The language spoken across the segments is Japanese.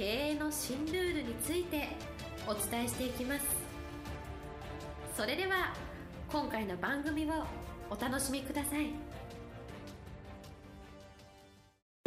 経営の新ルールについてお伝えしていきます。それでは今回の番組をお楽しみください。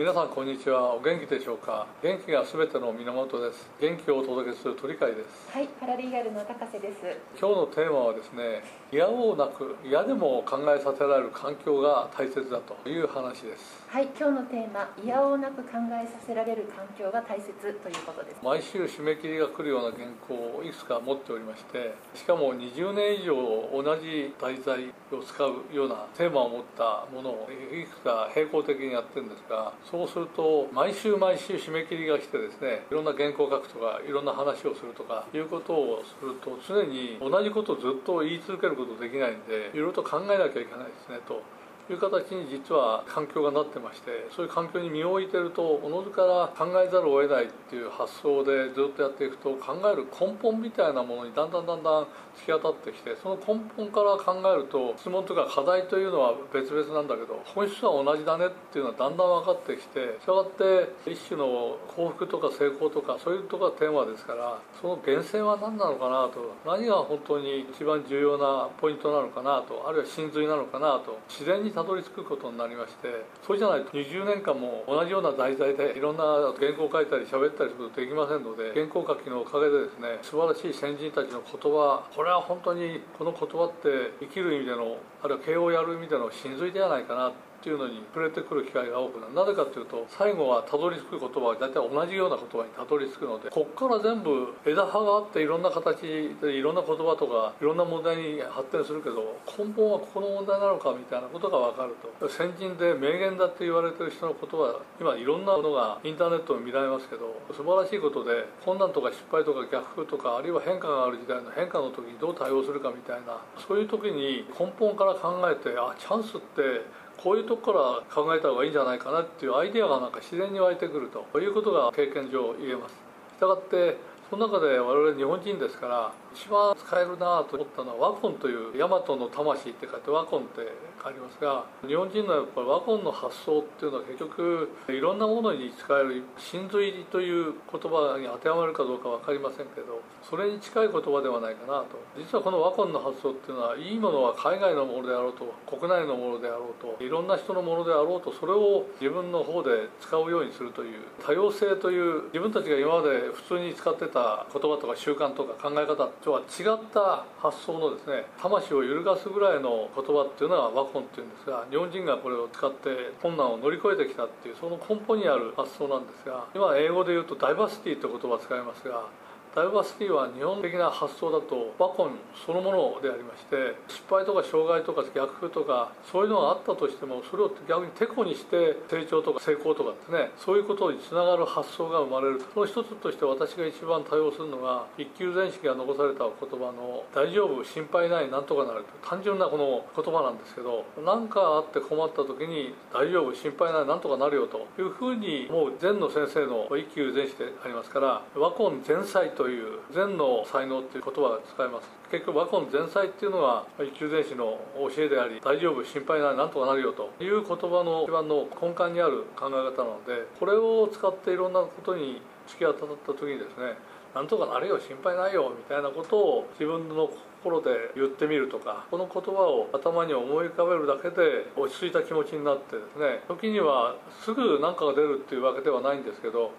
皆さんこんにちは。お元気でしょうか？元気がすべての源です。元気をお届けする鳥飼です。はいパラリーガルの高瀬です。今日のテーマはですね嫌をなく嫌でも考えさせられる環境が大切だという話です。はい今日のテーマ嫌をなく考えさせられる環境が大切ということです。毎週締め切りが来るような原稿をいくつか持っておりましてしかも20年以上同じ題材を使うようなテーマを持ったものをいくつか並行的にやってるんですがそうすると毎週毎週締め切りが来てですねいろんな原稿を書くとかいろんな話をするとかいうことをすると常に同じことをずっと言い続けることできないんでいろいろと考えなきゃいけないですねと。いう形に実は環境がなってましてそういう環境に身を置いてるとおのずから考えざるを得ないっていう発想でずっとやっていくと考える根本みたいなものにだんだんだんだん突き当たってきてその根本から考えると質問とか課題というのは別々なんだけど本質は同じだねっていうのはだんだん分かってきてしたがって一種の幸福とか成功とかそういうとこがテーマですからその源泉は何なのかなと何が本当に一番重要なポイントなのかなとあるいは真髄なのかなと自然にたどり着くことになりましてそうじゃないと20年間も同じような題材でいろんな原稿を書いたり喋ったりすることできませんので原稿書きのおかげでですね素晴らしい先人たちの言葉これは本当にこの言葉って生きる意味でのあるいは慶応をやる意味での真髄ではないかなっていうのに触れてくる機会が多くなる。なぜかというと最後はたどり着く言葉は大体同じような言葉にたどり着くのでこっから全部枝葉があっていろんな形でいろんな言葉とかいろんな問題に発展するけど根本はここの問題なのかみたいなことが分かると。先人で名言だって言われてる人の言葉今いろんなものがインターネットに見られますけど素晴らしいことで困難とか失敗とか逆風とかあるいは変化がある時代の変化の時にどう対応するかみたいなそういう時に根本から考えてあチャンスってこういうとこから考えた方がいいんじゃないかなっていうアイデアがなんか自然に湧いてくるということが経験上言えます。したがってその中で我々日本人ですから一番使えるなと思ったのはワコンという大和の魂って書いてワコンってありますが日本人のやっぱりワコンの発想っていうのは結局いろんなものに使える真髄という言葉に当てはまるかどうか分かりませんけどそれに近い言葉ではないかなと。実はこのワコンの発想っていうのはいいものは海外のものであろうと国内のものであろうといろんな人のものであろうとそれを自分の方で使うようにするという多様性という自分たちが今まで普通に使ってた言葉とか習慣とか考え方とは違った発想のですね魂を揺るがすぐらいの言葉っていうのは和魂っていうんですが日本人がこれを使って困難を乗り越えてきたっていうその根本にある発想なんですが今英語で言うとダイバーシティって言葉を使いますがダイバーシティは日本的な発想だとワコンそのものでありまして失敗とか障害とか逆風とかそういうのがあったとしてもそれを逆にてこにして成長とか成功とかですねそういうことにつながる発想が生まれる。その一つとして私が一番多用するのが一級前式が残された言葉の「大丈夫心配ないなんとかなる」と単純なこの言葉なんですけど何かあって困った時に「大丈夫心配ないなんとかなるよ」というふうにもう禅の先生の一級前史でありますから和根前菜とという禅の才能っていう言葉が使えます。結局和根前菜っていうのは一級前史の教えであり大丈夫心配ないなんとかなるよという言葉の一番の根幹にある考え方なのでこれを使っていろんなことに突き当たった時にですねなんとかなるよ心配ないよみたいなことを自分の心で言ってみるとかこの言葉を頭に思い浮かべるだけで落ち着いた気持ちになってですね時にはすぐ何かが出るっていうわけではないんですけど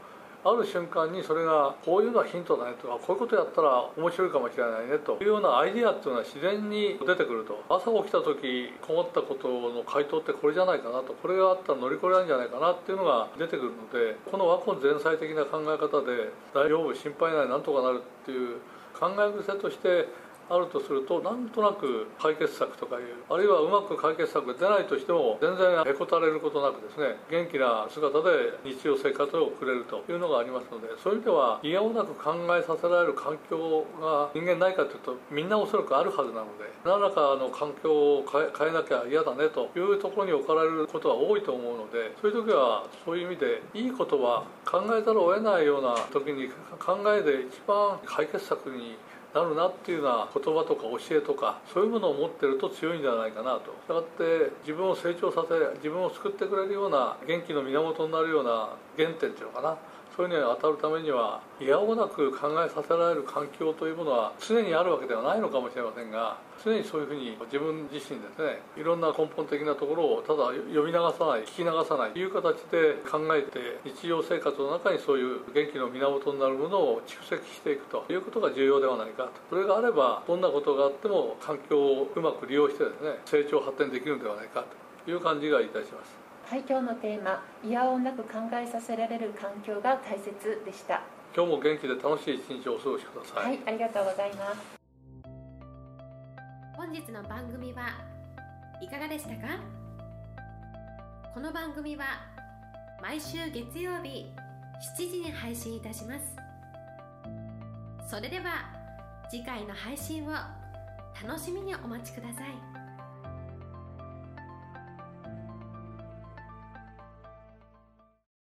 ある瞬間にそれがこういうのはヒントだねとかこういうことやったら面白いかもしれないねというようなアイディアっていうのは自然に出てくると。朝起きた時困ったことの回答ってこれじゃないかなと。これがあったら乗り越えられるんじゃないかなっていうのが出てくるのでこの和根前菜的な考え方で大丈夫心配ないなんとかなるっていう考え癖としてあるとするとなんとなく解決策とかいうあるいはうまく解決策が出ないとしても全然へこたれることなくですね元気な姿で日常生活を送れるというのがありますのでそういう意味ではいやおなく考えさせられる環境が人間ないかというとみんなおそらくあるはずなので何らかの環境を変えなきゃ嫌だねというところに置かれることは多いと思うのでそういう時はそういう意味でいいことは考えざるを得ないような時に考えで一番解決策になるなっていうような言葉とか教えとかそういうものを持ってると強いんじゃないかなと。したがって自分を成長させ自分を救ってくれるような元気の源になるような原点っていうのかな。そういうのに当たるためにはいやおなく考えさせられる環境というものは常にあるわけではないのかもしれませんが常にそういうふうに自分自身ですねいろんな根本的なところをただ読み流さない聞き流さないという形で考えて日常生活の中にそういう元気の源になるものを蓄積していくということが重要ではないかとそれがあればどんなことがあっても環境をうまく利用してですね成長発展できるのではないかという感じがいたします。はい、今日のテーマ「いやおなく考えさせられる環境が大切」でした。今日も元気で楽しい一日をお過ごしください。はいありがとうございます。本日の番組はいかがでしたか？この番組は毎週月曜日7時に配信いたします。それでは次回の配信を楽しみにお待ちください。